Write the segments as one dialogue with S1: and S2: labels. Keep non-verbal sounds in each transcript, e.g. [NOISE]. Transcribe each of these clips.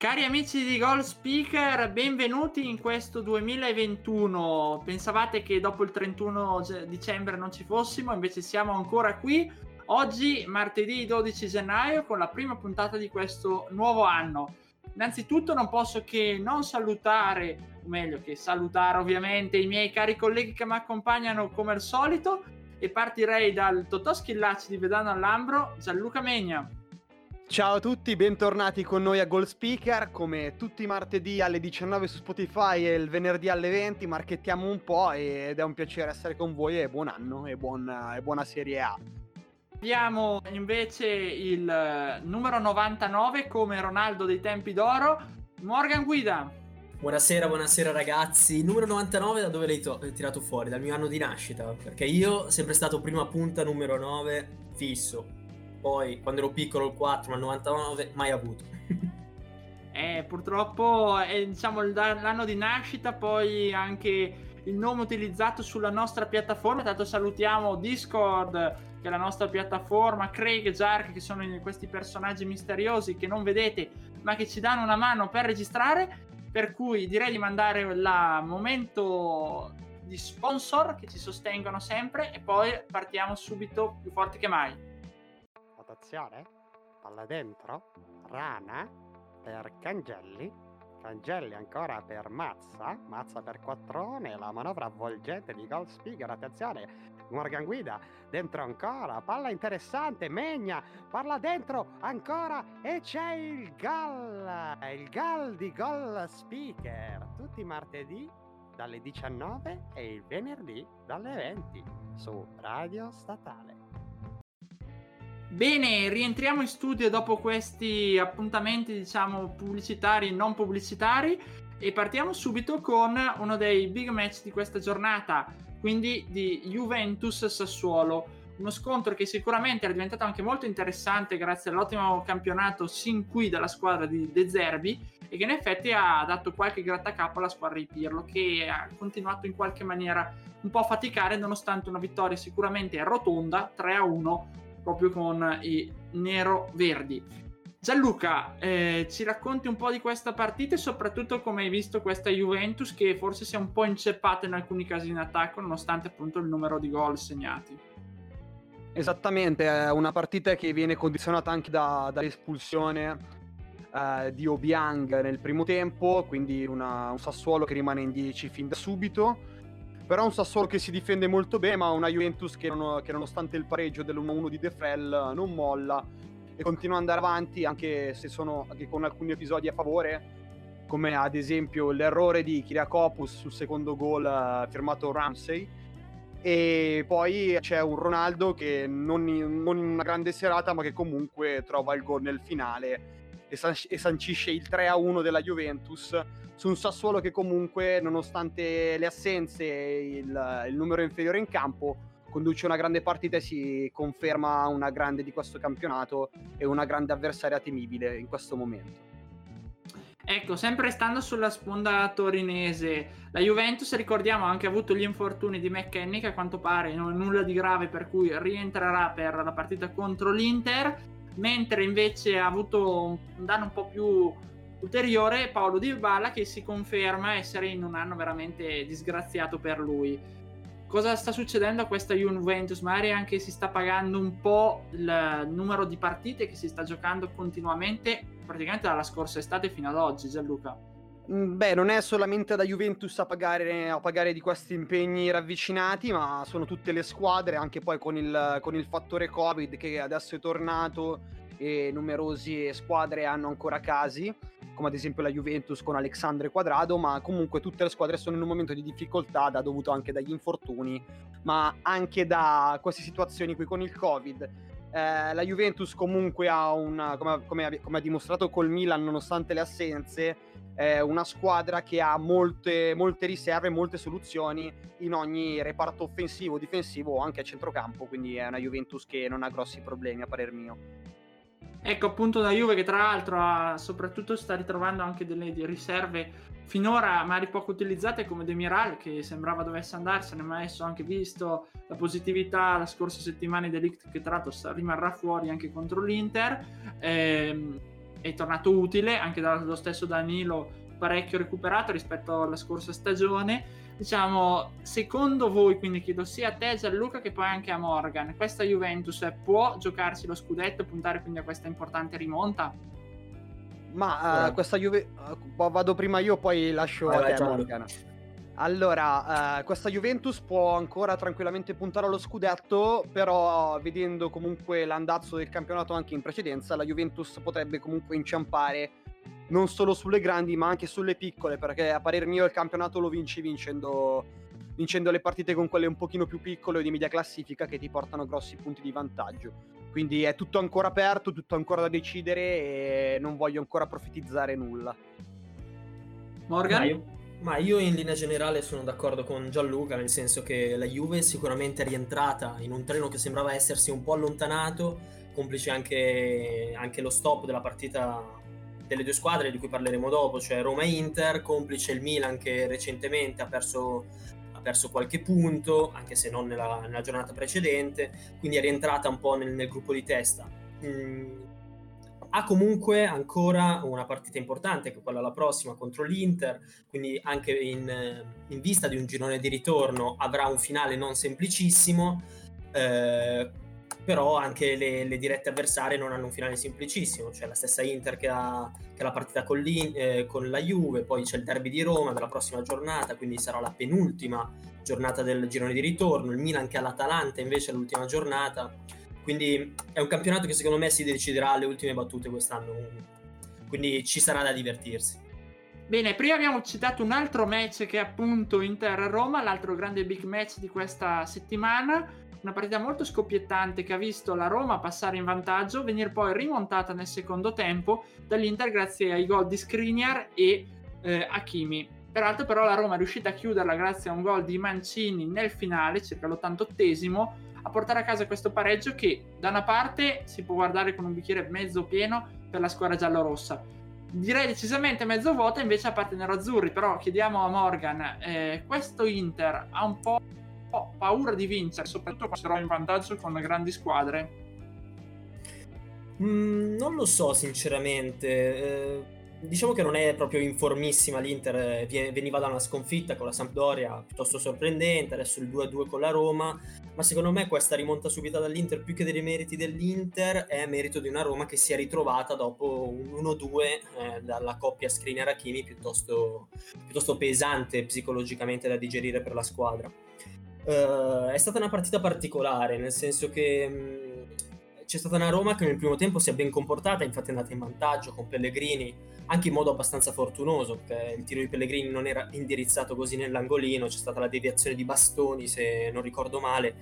S1: Cari amici di Goal Speaker, benvenuti in questo 2021. Pensavate che dopo il 31 dicembre non ci fossimo, invece siamo ancora qui. Oggi, martedì 12 gennaio, con la prima puntata di questo nuovo anno. Innanzitutto non posso che non salutare, o meglio che salutare ovviamente i miei cari colleghi che mi accompagnano come al solito e partirei dal Totò Schillacci di Vedano all'Ambro, Gianluca Megna.
S2: Ciao a tutti, bentornati con noi a Gold Speaker. Come tutti i martedì alle 19 su Spotify e il venerdì alle 20 marchettiamo un po' ed è un piacere essere con voi e buon anno e, buon, e buona Serie A.
S1: Abbiamo invece il eh, numero 99 come Ronaldo dei tempi d'oro, Morgan Guida.
S3: Buonasera, buonasera ragazzi. Il numero 99 da dove l'hai to- tirato fuori? Dal mio anno di nascita? Perché io sempre stato prima punta numero 9 fisso poi quando ero piccolo il 4 ma il 99 mai avuto. [LAUGHS]
S1: Eh, purtroppo è diciamo l'anno di nascita poi anche il nome utilizzato sulla nostra piattaforma tanto salutiamo Discord che è la nostra piattaforma Craig e Jark che sono questi personaggi misteriosi che non vedete ma che ci danno una mano per registrare. Per cui direi di mandare il momento di sponsor che ci sostengono sempre e poi partiamo subito più forti che mai
S4: rotazione, palla dentro, rana per Cangelli, Cangelli ancora per Mazza, Mazza per Quattrone, la manovra avvolgente di Gold Speaker, attenzione, Morgan Guida, dentro ancora, palla interessante, Megna, palla dentro ancora e c'è il gol, il gol di Gold Speaker, tutti i martedì dalle 19 e il venerdì dalle 20 su Radio Statale.
S1: Bene, rientriamo in studio dopo questi appuntamenti, diciamo, pubblicitari e non pubblicitari e partiamo subito con uno dei big match di questa giornata, quindi di Juventus Sassuolo. Uno scontro che sicuramente era diventato anche molto interessante grazie all'ottimo campionato sin qui della squadra di De Zerbi e che in effetti ha dato qualche grattacapo alla squadra di Pirlo che ha continuato in qualche maniera un po' a faticare nonostante una vittoria sicuramente rotonda 3 a 1 proprio con i nero-verdi. Gianluca, eh, ci racconti un po' di questa partita e soprattutto come hai visto questa Juventus che forse si è un po' inceppata in alcuni casi in attacco nonostante appunto il numero di gol segnati.
S2: Esattamente, è una partita che viene condizionata anche da, dall'espulsione eh, di Obiang nel primo tempo, quindi una, un Sassuolo che rimane in 10 fin da subito però un Sassuolo che si difende molto bene, ma una Juventus che, non, che nonostante il pareggio dell'1-1 di De Frel non molla e continua ad andare avanti anche se sono anche con alcuni episodi a favore, come ad esempio l'errore di Kyriakopoulos sul secondo gol uh, firmato Ramsey. E poi c'è un Ronaldo che non in, non in una grande serata, ma che comunque trova il gol nel finale e, san- e sancisce il 3-1 della Juventus su un Sassuolo che comunque, nonostante le assenze e il, il numero inferiore in campo, conduce una grande partita e si conferma una grande di questo campionato e una grande avversaria temibile in questo momento.
S1: Ecco, sempre stando sulla sponda torinese, la Juventus, ricordiamo, ha anche avuto gli infortuni di McKenny, che a quanto pare non è nulla di grave, per cui rientrerà per la partita contro l'Inter mentre invece ha avuto un danno un po' più ulteriore Paolo Di Bala che si conferma essere in un anno veramente disgraziato per lui. Cosa sta succedendo a questa Juventus? Magari anche si sta pagando un po' il numero di partite che si sta giocando continuamente, praticamente dalla scorsa estate fino ad oggi, Gianluca.
S2: Mm, beh, non è solamente da Juventus a pagare, a pagare, di questi impegni ravvicinati, ma sono tutte le squadre, anche poi con il, con il fattore Covid che adesso è tornato e numerose squadre hanno ancora casi, come ad esempio la Juventus con Alexandre Quadrado, ma comunque tutte le squadre sono in un momento di difficoltà dovuto anche dagli infortuni, ma anche da queste situazioni qui con il Covid Eh, la Juventus comunque ha una, come, come, come ha dimostrato col Milan, nonostante le assenze, eh, una squadra che ha molte, molte riserve, molte soluzioni in ogni reparto offensivo, difensivo o anche a centrocampo, quindi è una Juventus che non ha grossi problemi a parer mio.
S1: Ecco appunto la Juve che tra l'altro ha, soprattutto sta ritrovando anche delle riserve finora magari poco utilizzate come Demiral che sembrava dovesse andarsene ma adesso anche visto la positività la scorsa settimana di Delict che tra l'altro rimarrà fuori anche contro l'Inter ehm, è tornato utile anche dallo stesso Danilo parecchio recuperato rispetto alla scorsa stagione diciamo secondo voi quindi chiedo sia a te Gianluca che poi anche a Morgan questa Juventus può giocarsi lo scudetto puntare quindi a questa importante rimonta?
S2: Ma uh, questa Juve uh, vado prima io poi lascio vai, a te Morgan. Allora, uh, questa Juventus può ancora tranquillamente puntare allo scudetto, però vedendo comunque l'andazzo del campionato anche in precedenza, la Juventus potrebbe comunque inciampare non solo sulle grandi ma anche sulle piccole, perché a parer mio il campionato lo vinci vincendo, vincendo le partite con quelle un pochino più piccole o di media classifica che ti portano grossi punti di vantaggio. Quindi è tutto ancora aperto, tutto ancora da decidere e non voglio ancora profetizzare nulla.
S3: Morgan? Ma io in linea generale sono d'accordo con Gianluca, nel senso che la Juve sicuramente è rientrata in un treno che sembrava essersi un po' allontanato, complice anche, anche lo stop della partita delle due squadre di cui parleremo dopo, cioè Roma e Inter, complice il Milan che recentemente ha perso, ha perso qualche punto, anche se non nella, nella, giornata precedente, quindi è rientrata un po' nel, nel gruppo di testa. Mm, ha comunque ancora una partita importante, che è quella la prossima contro l'Inter, quindi anche in, in vista di un girone di ritorno avrà un finale non semplicissimo, eh, però anche le, le, dirette avversarie non hanno un finale semplicissimo, c'è la stessa Inter che ha, che ha la partita con, eh, con la Juve, poi c'è il derby di Roma della prossima giornata, quindi sarà la penultima giornata del girone di ritorno, il Milan che ha l'Atalanta invece l'ultima giornata quindi è un campionato che secondo me si deciderà alle ultime battute quest'anno. Quindi ci sarà da divertirsi.
S1: Bene, prima abbiamo citato un altro match che è appunto Inter-Roma, l'altro grande big match di questa settimana. Una partita molto scoppiettante che ha visto la Roma passare in vantaggio, venire poi rimontata nel secondo tempo dall'Inter grazie ai gol di Skriniar e eh, Hakimi. Peraltro però la Roma è riuscita a chiuderla grazie a un gol di Mancini nel finale, circa l'88esimo, a portare a casa questo pareggio che da una parte si può guardare con un bicchiere mezzo pieno per la squadra giallorossa. Direi decisamente mezzo vuoto invece a parte nero-azzurri, però chiediamo a Morgan, eh, questo Inter ha un po' paura di vincere, soprattutto quando sarà in vantaggio con le grandi squadre?
S3: Mm, non lo so sinceramente. Eh diciamo che non è proprio informissima l'Inter, eh, veniva da una sconfitta con la Sampdoria piuttosto sorprendente, adesso il 2-2 con la Roma, ma secondo me questa rimonta subita dall'Inter più che dei meriti dell'Inter è merito di una Roma che si è ritrovata dopo un 1-2 eh, dalla coppia Skriniar-Hakimi piuttosto, piuttosto pesante psicologicamente da digerire per la squadra. Uh, è stata una partita particolare, nel senso che mm, c'è stata una Roma che nel primo tempo si è ben comportata, infatti è andata in vantaggio con Pellegrini anche in modo abbastanza fortunoso, perché il tiro di Pellegrini non era indirizzato così nell'angolino, c'è stata la deviazione di Bastoni, se non ricordo male,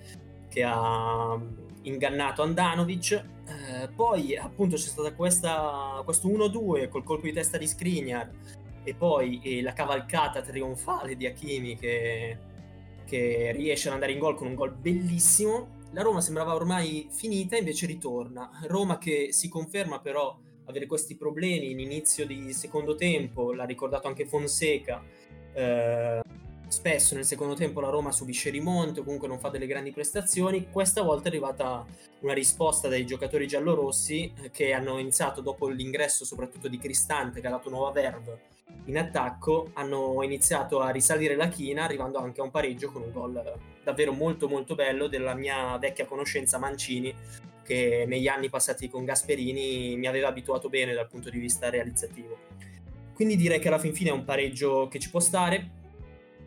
S3: che ha ingannato Andanovic. Eh, poi appunto c'è questa, questo 1-2 col colpo di testa di Skriniar e poi eh, la cavalcata trionfale di Hakimi che, che riesce ad andare in gol con un gol bellissimo. La Roma sembrava ormai finita, invece ritorna. Roma che si conferma però avere questi problemi in inizio di secondo tempo, l'ha ricordato anche Fonseca. Eh, spesso nel secondo tempo la Roma subisce rimonte o comunque non fa delle grandi prestazioni. Questa volta è arrivata una risposta dai giocatori giallorossi eh, che hanno iniziato dopo l'ingresso soprattutto di Cristante che ha dato nuova verve in attacco, hanno iniziato a risalire la china arrivando anche a un pareggio con un gol davvero molto molto bello della mia vecchia conoscenza Mancini che negli anni passati con Gasperini mi aveva abituato bene dal punto di vista realizzativo. Quindi direi che alla fin fine è un pareggio che ci può stare.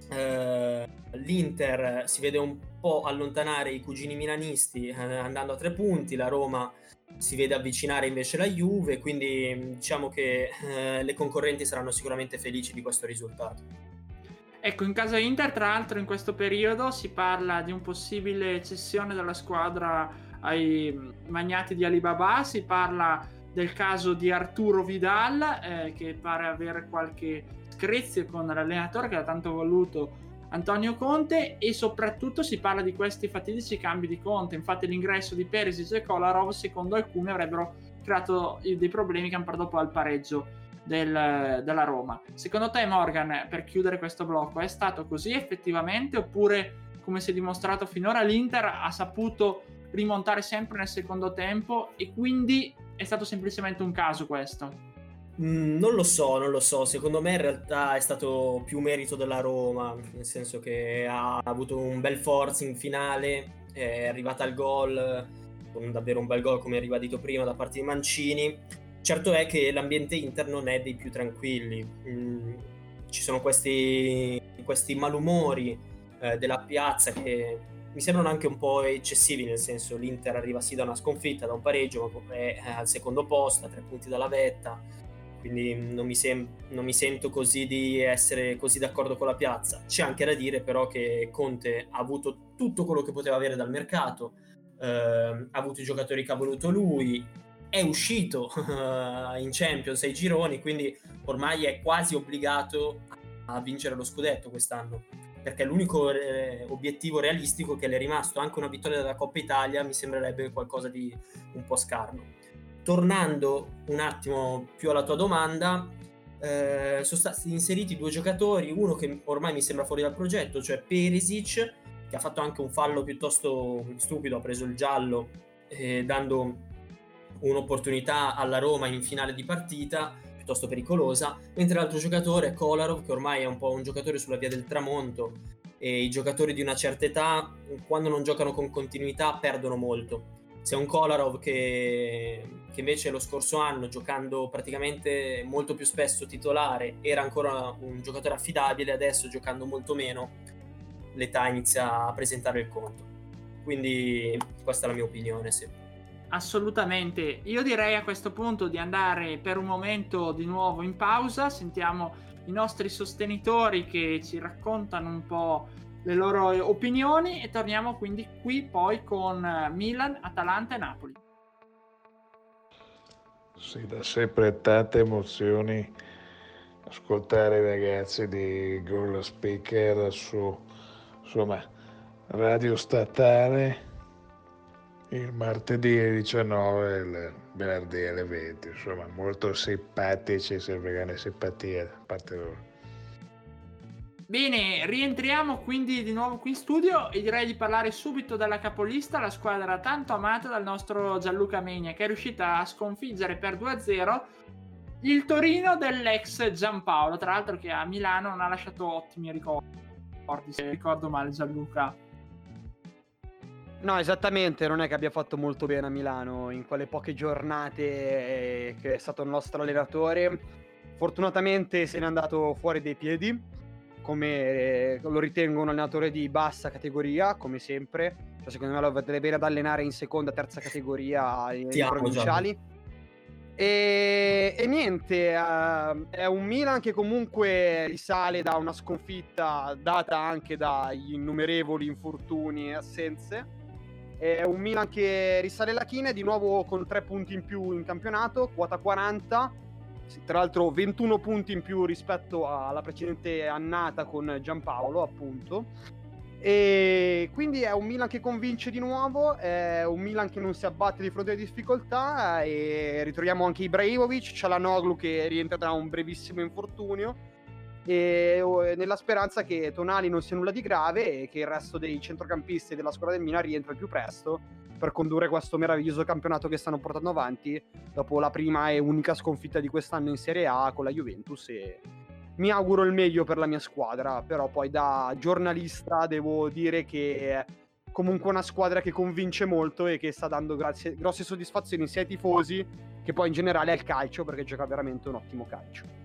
S3: Uh, L'Inter si vede un po' allontanare i cugini milanisti uh, andando a tre punti, la Roma si vede avvicinare invece la Juve, quindi diciamo che uh, le concorrenti saranno sicuramente felici di questo risultato.
S1: Ecco, in casa Inter, tra l'altro, in questo periodo si parla di un possibile cessione della squadra ai magnati di Alibaba, si parla del caso di Arturo Vidal eh, che pare avere qualche screzio con l'allenatore che ha tanto voluto Antonio Conte e soprattutto si parla di questi fatidici cambi di Conte. Infatti l'ingresso di Perisic e Kolarov secondo alcuni avrebbero creato dei problemi che hanno portato poi al pareggio del, della Roma. Secondo te Morgan, per chiudere questo blocco, è stato così effettivamente oppure come si è dimostrato finora l'Inter ha saputo rimontare sempre nel secondo tempo e quindi è stato semplicemente un caso questo?
S3: Mm, non lo so, non lo so. Secondo me in realtà è stato più merito della Roma, nel senso che ha avuto un bel forcing finale, è arrivata al gol, con davvero un bel gol come ribadito prima da parte di Mancini. Certo è che l'ambiente Inter non è dei più tranquilli. Mm, ci sono questi, questi malumori eh, della piazza che mi sembrano anche un po' eccessivi, nel senso l'Inter arriva sì da una sconfitta, da un pareggio, ma è al secondo posto, a tre punti dalla vetta, quindi non mi, sem- non mi, sento così di essere così d'accordo con la piazza. C'è anche da dire però che Conte ha avuto tutto quello che poteva avere dal mercato, eh, ha avuto i giocatori che ha voluto lui, è uscito [LAUGHS] in Champions ai gironi, quindi ormai è quasi obbligato a vincere lo scudetto quest'anno perché l'unico eh, obiettivo realistico che le è rimasto anche una vittoria della Coppa Italia mi sembrerebbe qualcosa di un po' scarno. Tornando un attimo più alla tua domanda, eh, sono stati inseriti due giocatori, uno che ormai mi sembra fuori dal progetto, cioè Perisic, che ha fatto anche un fallo piuttosto stupido, ha preso il giallo eh, dando un'opportunità alla Roma in finale di partita piuttosto pericolosa, mentre l'altro giocatore è Kolarov, che ormai è un po' un giocatore sulla via del tramonto e i giocatori di una certa età, quando non giocano con continuità, perdono molto. Se un Kolarov che, che invece lo scorso anno, giocando praticamente molto più spesso titolare, era ancora un giocatore affidabile, adesso giocando molto meno, l'età inizia a presentare il conto. Quindi questa è la mia opinione, sì.
S1: Assolutamente. Io direi a questo punto di andare per un momento di nuovo in pausa. Sentiamo i nostri sostenitori che ci raccontano un po' le loro opinioni e torniamo quindi qui poi con Milan, Atalanta e Napoli.
S5: Sì, da sempre tante emozioni ascoltare i ragazzi di Goal Speaker su insomma, radio statale il martedì alle 19 e il venerdì alle 20, insomma molto simpatici, sempre grande simpatia da parte loro.
S1: Bene, rientriamo quindi di nuovo qui in studio e direi di parlare subito della capolista, la squadra tanto amata dal nostro Gianluca Megna che è riuscita a sconfiggere per 2-0 il Torino dell'ex Giampaolo, tra l'altro che a Milano non ha lasciato ottimi ricordi, se ricordo male Gianluca.
S2: No, esattamente, non è che abbia fatto molto bene a Milano in quelle poche giornate eh, che è stato il nostro allenatore. Fortunatamente se n'è andato fuori dai piedi, come eh, lo ritengo un allenatore di bassa categoria, come sempre. Cioè, secondo me lo vedrebbe bene ad allenare in seconda, terza categoria in provinciali. E, e, niente, uh, è un Milan che comunque risale da una sconfitta data anche dagli innumerevoli infortuni e assenze è un Milan che risale la china di nuovo con 3 punti in più in campionato, quota 40. Tra l'altro 21 punti in più rispetto alla precedente annata con Giampaolo, appunto. E quindi è un Milan che convince di nuovo, è un Milan che non si abbatte di fronte alle difficoltà e ritroviamo anche Ibrahimovic, c'è la Noglu che rientra da un brevissimo infortunio e nella speranza che Tonali non sia nulla di grave e che il resto dei centrocampisti della squadra del Milan rientri il più presto per condurre questo meraviglioso campionato che stanno portando avanti dopo la prima e unica sconfitta di quest'anno in Serie A con la Juventus e mi auguro il meglio per la mia squadra però poi da giornalista devo dire che è comunque una squadra che convince molto e che sta dando grazie, grosse soddisfazioni sia ai tifosi che poi in generale al calcio perché gioca veramente un ottimo calcio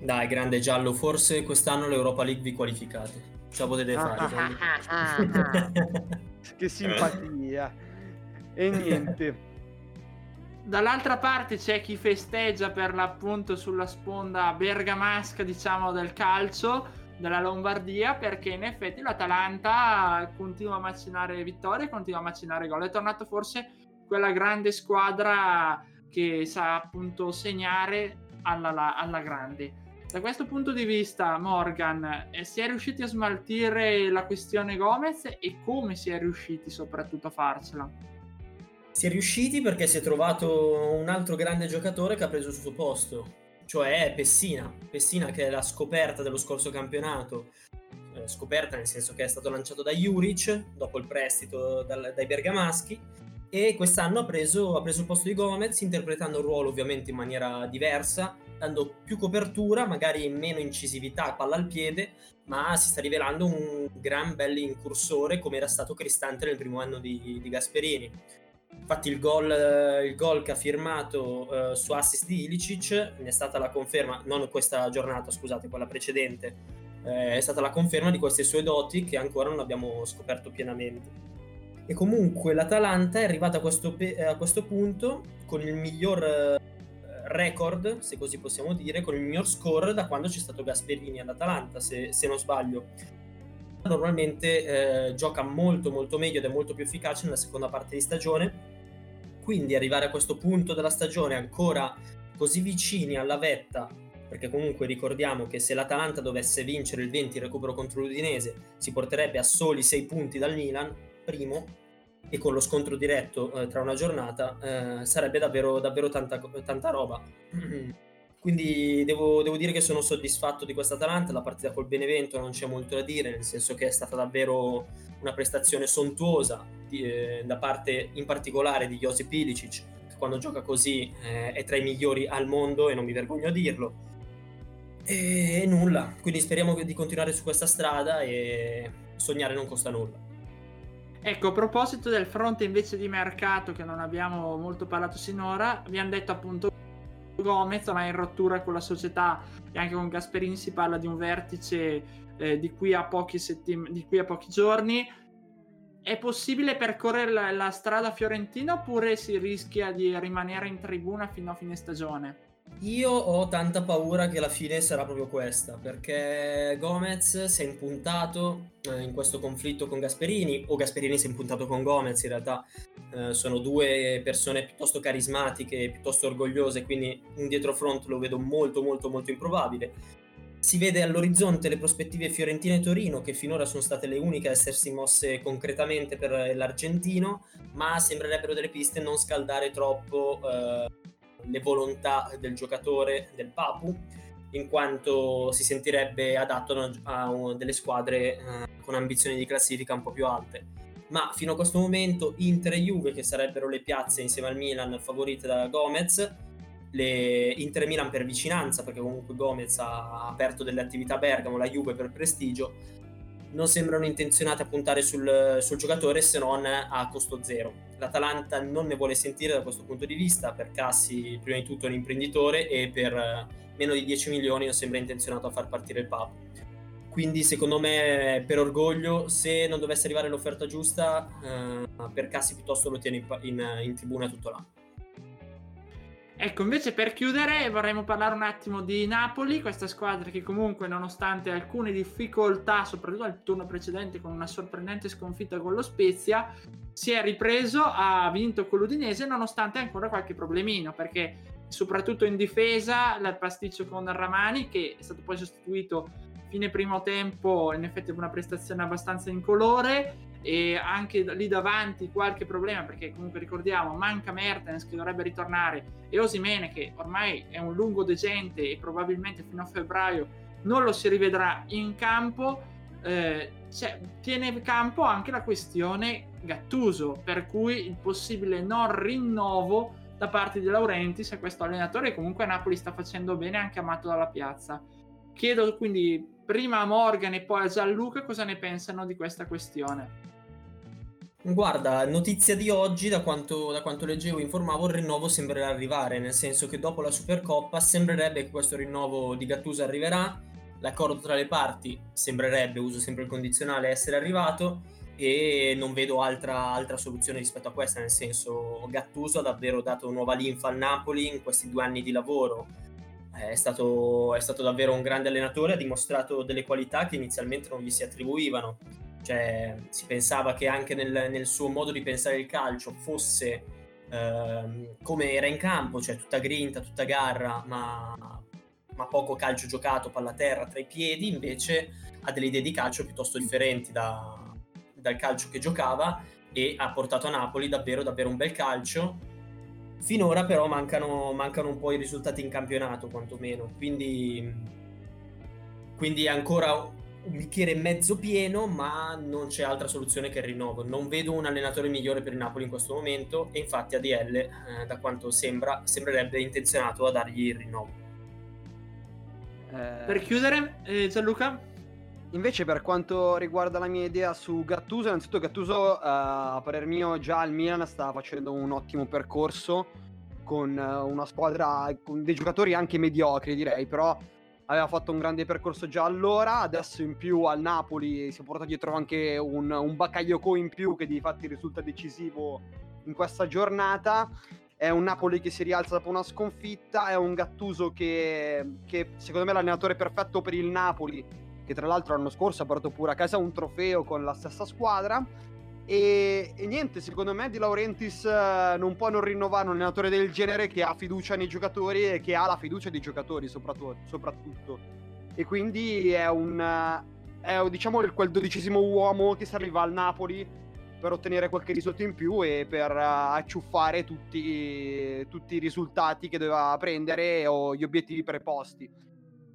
S3: dai, grande giallo, forse quest'anno l'Europa League vi qualificate. Ce la potete fare. [LAUGHS]
S2: che simpatia. E niente. [LAUGHS]
S1: Dall'altra parte c'è chi festeggia per l'appunto sulla sponda bergamasca, diciamo, del calcio. della Lombardia perché in effetti l'Atalanta continua a macinare vittorie, continua a macinare gol. È tornato forse quella grande squadra che sa appunto segnare alla, alla grande. Da questo punto di vista, Morgan, eh, si è riusciti a smaltire la questione Gomez e come si è riusciti soprattutto a farcela?
S3: Si è riusciti perché si è trovato un altro grande giocatore che ha preso il suo posto, cioè Pessina. Pessina che è la scoperta dello scorso campionato, eh, scoperta nel senso che è stato lanciato da Juric dopo il prestito dal, dai bergamaschi e quest'anno ha preso, ha preso il posto di Gomez interpretando il ruolo ovviamente in maniera diversa, dando più copertura, magari meno incisività, palla al piede, ma si sta rivelando un gran bel incursore come era stato Cristante nel primo anno di, di Gasperini. Infatti il gol, il gol, che ha firmato uh, su assist di Ilicic è stata la conferma, non questa giornata, scusate, quella precedente, eh, è stata la conferma di queste sue doti che ancora non abbiamo scoperto pienamente. E comunque l'Atalanta è arrivata a questo, a questo punto con il miglior record, se così possiamo dire, con il miglior score da quando c'è stato Gasperini all'Atalanta, se, se non sbaglio. Normalmente eh, gioca molto molto meglio ed è molto più efficace nella seconda parte di stagione, quindi arrivare a questo punto della stagione ancora così vicini alla vetta, perché comunque ricordiamo che se l'Atalanta dovesse vincere il 20 recupero contro l'Udinese si porterebbe a soli 6 punti dal Milan, primo, e con lo scontro diretto eh, tra una giornata eh, sarebbe davvero, davvero tanta, tanta roba. [CLEARS THROAT] Quindi devo, devo, dire che sono soddisfatto di questa Atalanta, la partita col Benevento non c'è molto da dire, nel senso che è stata davvero una prestazione sontuosa di, eh, da parte in particolare di Josip Ilicic, che quando gioca così eh, è tra i migliori al mondo e non mi vergogno a dirlo. E nulla, quindi speriamo di continuare su questa strada e sognare non costa nulla.
S1: Ecco, a proposito del fronte invece di mercato che non abbiamo molto parlato sinora, abbiamo detto appunto Gomez ma in rottura con la società e anche con Gasperini si parla di un vertice eh, di, qui settim- di, qui a pochi giorni. È possibile percorrere la, la strada fiorentina oppure si rischia di rimanere in tribuna fino a fine stagione?
S3: Io ho tanta paura che la fine sarà proprio questa, perché Gomez si è impuntato eh, in questo conflitto con Gasperini, o Gasperini si è impuntato con Gomez, in realtà eh, sono due persone piuttosto carismatiche, piuttosto orgogliose, quindi un dietrofront lo vedo molto molto molto improbabile. Si vede all'orizzonte le prospettive Fiorentina e Torino, che finora sono state le uniche a essersi mosse concretamente per l'argentino, ma sembrerebbero delle piste non scaldare troppo. Eh, le volontà del giocatore, del Papu, in quanto si sentirebbe adatto a una delle squadre eh, con ambizioni di classifica un po' più alte. Ma fino a questo momento Inter e Juve, che sarebbero le piazze insieme al Milan favorite da Gomez, le Inter Milan per vicinanza, perché comunque Gomez ha aperto delle attività a Bergamo, la Juve per prestigio, non sembrano intenzionate a puntare sul, sul, giocatore se non a costo zero. L'Atalanta non ne vuole sentire da questo punto di vista, per Cassi prima di tutto è un imprenditore e per meno di 10 milioni non sembra intenzionato a far partire il Papo. Quindi secondo me per orgoglio, se non dovesse arrivare l'offerta giusta, eh, per Cassi piuttosto lo tiene in, in, in tribuna tutto l'anno.
S1: Ecco, invece per chiudere vorremmo parlare un attimo di Napoli, questa squadra che comunque nonostante alcune difficoltà, soprattutto al turno precedente con una sorprendente sconfitta con lo Spezia, si è ripreso, ha vinto con l'Udinese nonostante ancora qualche problemino, perché soprattutto in difesa il pasticcio con Ramani che è stato poi sostituito fine primo tempo, in effetti una prestazione abbastanza incolore e anche lì davanti qualche problema perché comunque ricordiamo manca Mertens che dovrebbe ritornare e Osimene che ormai è un lungo decente e probabilmente fino a febbraio non lo si rivedrà in campo eh, cioè, tiene campo anche la questione Gattuso per cui il possibile non rinnovo da parte di Laurenti se questo allenatore comunque a Napoli sta facendo bene anche amato dalla piazza. Chiedo quindi prima a Morgan e poi a Gianluca cosa ne pensano di questa questione?
S3: Guarda, notizia di oggi, da quanto, da quanto leggevo e informavo, il rinnovo sembrerebbe arrivare, nel senso che dopo la Supercoppa sembrerebbe che questo rinnovo di Gattuso arriverà, l'accordo tra le parti sembrerebbe, uso sempre il condizionale, essere arrivato e non vedo altra, altra soluzione rispetto a questa, nel senso Gattuso ha davvero dato nuova linfa al Napoli in questi due anni di lavoro, è stato, è stato davvero un grande allenatore, ha dimostrato delle qualità che inizialmente non gli si attribuivano. Cioè, si pensava che anche nel, nel suo modo di pensare il calcio fosse ehm, come era in campo, cioè tutta grinta, tutta garra, ma, ma poco calcio giocato, palla terra tra i piedi, invece ha delle idee di calcio piuttosto differenti da, dal calcio che giocava e ha portato a Napoli davvero, davvero un bel calcio. Finora però mancano, mancano un po' i risultati in campionato, quantomeno. Quindi, quindi è ancora un bicchiere mezzo pieno, ma non c'è altra soluzione che il rinnovo. Non vedo un allenatore migliore per il Napoli in questo momento e infatti ADL, eh, da quanto sembra, sembrerebbe intenzionato a dargli il rinnovo.
S1: Eh... Per chiudere, eh, Gianluca?
S2: Invece per quanto riguarda la mia idea su Gattuso, innanzitutto Gattuso uh, a parer mio già al Milan sta facendo un ottimo percorso con uh, una squadra con dei giocatori anche mediocri direi, però aveva fatto un grande percorso già allora, adesso in più al Napoli si è portato dietro anche un, un Bakayoko in più che di fatti risulta decisivo in questa giornata. È un Napoli che si rialza dopo una sconfitta, è un Gattuso che, che secondo me è l'allenatore perfetto per il Napoli che tra l'altro l'anno scorso ha portato pure a casa un trofeo con la stessa squadra. E, e, niente, secondo me Di Laurentiis eh, non può non rinnovare un allenatore del genere che ha fiducia nei giocatori e che ha la fiducia dei giocatori soprattutto. soprattutto. E quindi è un è diciamo quel dodicesimo uomo che serviva al Napoli per ottenere qualche risultato in più e per uh, acciuffare tutti, tutti i risultati che doveva prendere o gli obiettivi preposti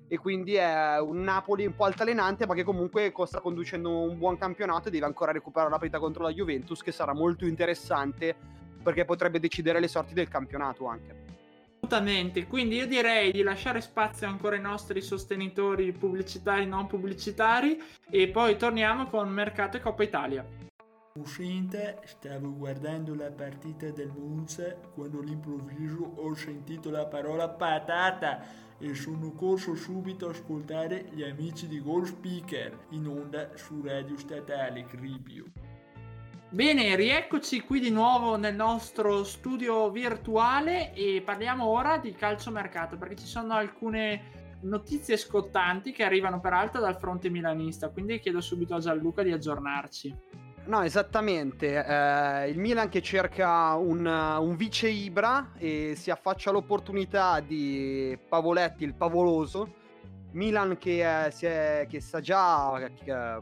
S2: e quindi è un Napoli un po' altalenante ma che comunque sta conducendo un buon campionato e deve ancora recuperare la partita contro la Juventus che sarà molto interessante perché potrebbe decidere le sorti del campionato anche.
S1: Assolutamente, quindi io direi di lasciare spazio ancora ai nostri sostenitori pubblicitari e non pubblicitari e poi torniamo con Mercato e Coppa Italia.
S6: Uscente, stavo guardando la partita del Monza quando all'improvviso ho sentito la parola patata e sono corso subito a ascoltare gli amici di Goal Speaker in onda su Radio Statale Cribio.
S1: Bene, rieccoci qui di nuovo nel nostro studio virtuale e parliamo ora di calciomercato perché ci sono alcune notizie scottanti che arrivano peraltro dal fronte milanista, quindi chiedo subito a Gianluca di aggiornarci.
S2: No, esattamente. Eh, il Milan che cerca un, un, vice Ibra e si affaccia all'opportunità di Pavoletti, il Pavoloso. Milan che, eh, è, che, sta, già, che,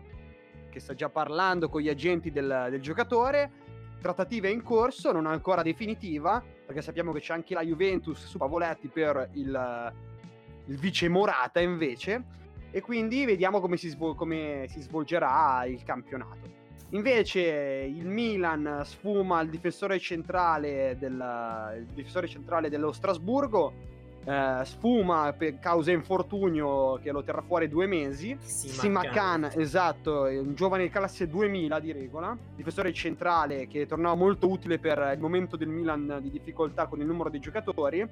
S2: che sta, già, parlando con gli agenti del, del giocatore. Trattativa in corso, non ancora definitiva, perché sappiamo che c'è anche la Juventus su Pavoletti per il, il vice Morata invece. E quindi vediamo come si, svol- come si svolgerà il campionato. Invece il Milan sfuma il difensore centrale, del, il difensore centrale dello Strasburgo, eh, sfuma per causa infortunio che lo terrà fuori due mesi. Simakan, esatto, un giovane classe 2000 di regola, difensore centrale che tornava molto utile per il momento del Milan di difficoltà con il numero di giocatori,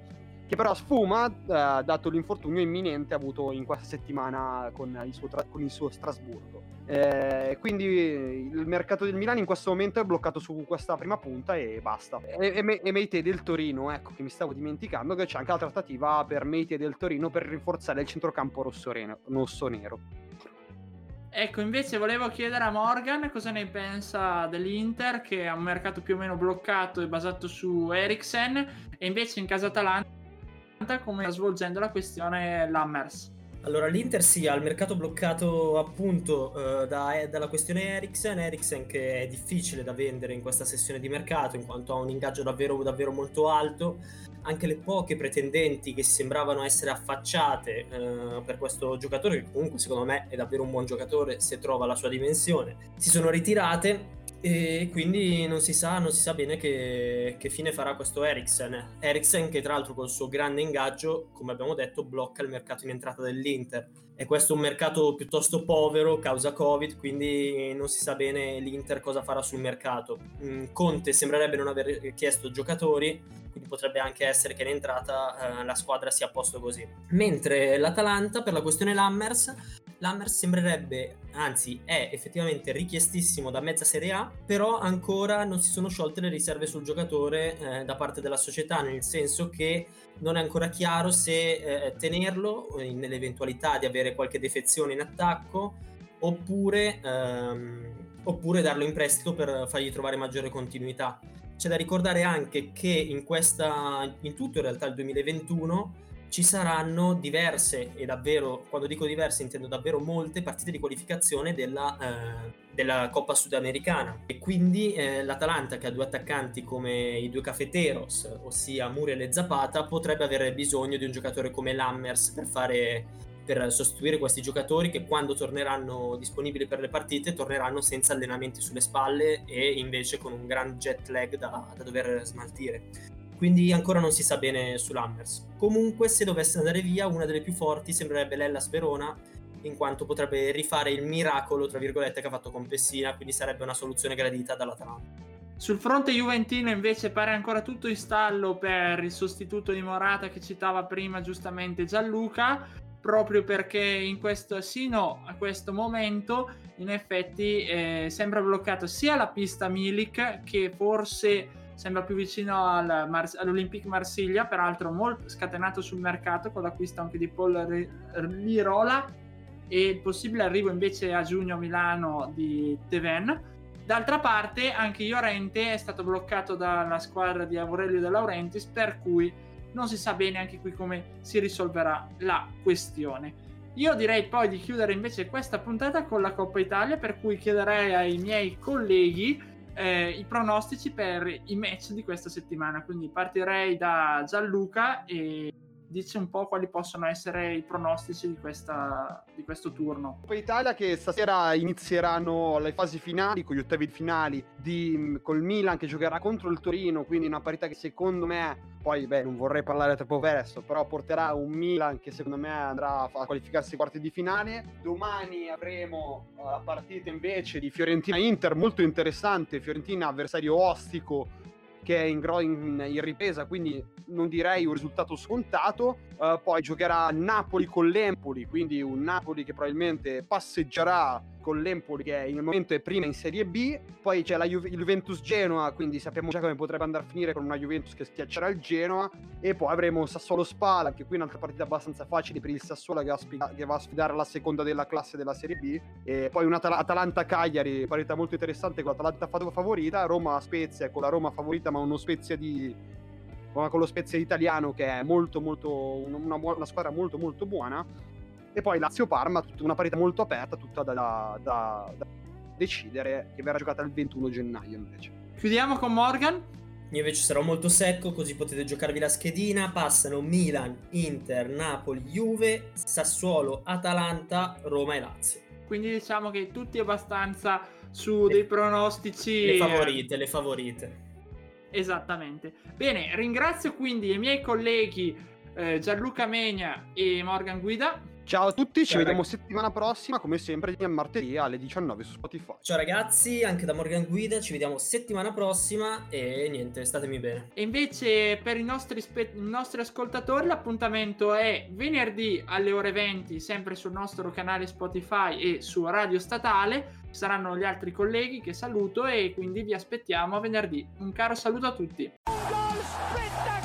S2: che però sfuma eh, dato l'infortunio imminente avuto in questa settimana con il suo, tra- con il suo Strasburgo. Eh, quindi il mercato del Milan in questo momento è bloccato su questa prima punta e basta. E, e, e Meite del Torino, ecco che mi stavo dimenticando che c'è anche la trattativa per Meite del Torino per rinforzare il centrocampo rosso-nero.
S1: Ecco, invece volevo chiedere a Morgan cosa ne pensa dell'Inter, che ha un mercato più o meno bloccato e basato su Eriksen, e invece in casa Atalanta come sta svolgendo la questione Lammers.
S3: Allora, l'Inter sì, ha il mercato bloccato appunto eh, da, eh, dalla questione Eriksen, Eriksen che è difficile da vendere in questa sessione di mercato in quanto ha un ingaggio davvero, davvero molto alto, anche le poche pretendenti che sembravano essere affacciate eh, per questo giocatore, che comunque secondo me è davvero un buon giocatore se trova la sua dimensione, si sono ritirate e quindi non si sa, non si sa bene che, che, fine farà questo Eriksen. Eriksen che tra l'altro col suo grande ingaggio, come abbiamo detto, blocca il mercato in entrata dell'Inter. E questo è un mercato piuttosto povero causa Covid, quindi non si sa bene l'Inter cosa farà sul mercato. Mm, Conte sembrerebbe non aver chiesto giocatori, quindi potrebbe anche essere che in entrata eh, la squadra sia a posto così. Mentre l'Atalanta, per la questione Lammers, l'Hammers sembrerebbe, anzi è effettivamente richiestissimo da mezza Serie A, però ancora non si sono sciolte le riserve sul giocatore eh, da parte della società, nel senso che non è ancora chiaro se eh, tenerlo nell'eventualità di avere qualche defezione in attacco oppure, ehm, oppure darlo in prestito per fargli trovare maggiore continuità. C'è da ricordare anche che in, questa, in tutto in realtà il 2021 ci saranno diverse, e davvero, quando dico diverse intendo davvero molte partite di qualificazione della, eh, della Coppa Sudamericana. E quindi eh, l'Atalanta, che ha due attaccanti come i due cafeteros, ossia Muriel e Zapata, potrebbe avere bisogno di un giocatore come Lammers per fare per sostituire questi giocatori che quando torneranno disponibili per le partite torneranno senza allenamenti sulle spalle e invece con un gran jet lag da, da dover smaltire. Quindi ancora non si sa bene sull'Hammers. Comunque se dovesse andare via una delle più forti sembrerebbe l'Ellas Verona in quanto potrebbe rifare il miracolo tra virgolette che ha fatto con Pessina quindi sarebbe una soluzione gradita dall'Atalanta.
S1: Sul fronte Juventino invece pare ancora tutto in stallo per il sostituto di Morata che citava prima giustamente Gianluca proprio perché in questo, sino a questo momento in effetti eh, sembra bloccato sia la pista Milik che forse sembra più vicino al Mar- all'Olympique Marsiglia, peraltro molto scatenato sul mercato con l'acquisto anche di Paul Lirola e il possibile arrivo invece a giugno a Milano di Teven. D'altra parte anche Iorente è stato bloccato dalla squadra di Aurelio De Laurentiis per cui non si sa bene anche qui come si risolverà la questione. Io direi poi di chiudere invece questa puntata con la Coppa Italia, per cui chiederei ai miei colleghi eh, i pronostici per i match di questa settimana. Quindi partirei da Gianluca e dice un po' quali possono essere i pronostici di, questa, di questo turno.
S2: Coppa Italia che stasera inizieranno le fasi finali con gli ottavi finali di, col Milan che giocherà contro il Torino, quindi una partita che secondo me, poi beh non vorrei parlare troppo presto, però porterà un Milan che secondo me andrà a qualificarsi ai quarti di finale. Domani avremo la partita invece di Fiorentina-Inter, molto interessante, Fiorentina avversario ostico che è in, in, in, ripresa, quindi non direi un risultato scontato. Uh, poi giocherà Napoli con l'Empoli, quindi un Napoli che probabilmente passeggerà con l'Empoli che in momento è prima in Serie B, poi c'è la Ju- Juventus Genoa, quindi sappiamo già come potrebbe andare a finire con una Juventus che schiaccerà il Genoa, e poi avremo Sassuolo Spala, che qui un'altra partita abbastanza facile per il Sassuolo che va, che va a sfidare la seconda della classe della Serie B, e poi un Atalanta-Cagliari, partita molto interessante con l'Atalanta favorita, Roma-Spezia con la Roma favorita ma uno Spezia di con lo Spezia italiano che è molto molto una, una squadra molto molto buona e poi Lazio-Parma, una partita molto aperta, tutta da, da, da, da decidere, che verrà giocata il 21 gennaio invece.
S1: Chiudiamo con Morgan.
S3: Io invece sarò molto secco, così potete giocarvi la schedina. Passano Milan, Inter, Napoli, Juve, Sassuolo, Atalanta, Roma e Lazio.
S1: Quindi diciamo che tutti abbastanza su le, dei pronostici.
S3: Le favorite, le favorite.
S1: Esattamente. Bene, ringrazio quindi i miei colleghi eh, Gianluca Megna e Morgan Guida
S2: Ciao a tutti, ci Ciao vediamo ragazzi. settimana prossima, come sempre, martedì alle 19 su Spotify.
S3: Ciao ragazzi, anche da Morgan Guida, ci vediamo settimana prossima e niente, statemi bene.
S1: E invece per i nostri, spe- i nostri ascoltatori l'appuntamento è venerdì alle ore 20, sempre sul nostro canale Spotify e su Radio Statale. Ci saranno gli altri colleghi che saluto e quindi vi aspettiamo a venerdì. Un caro saluto a tutti.
S7: Come si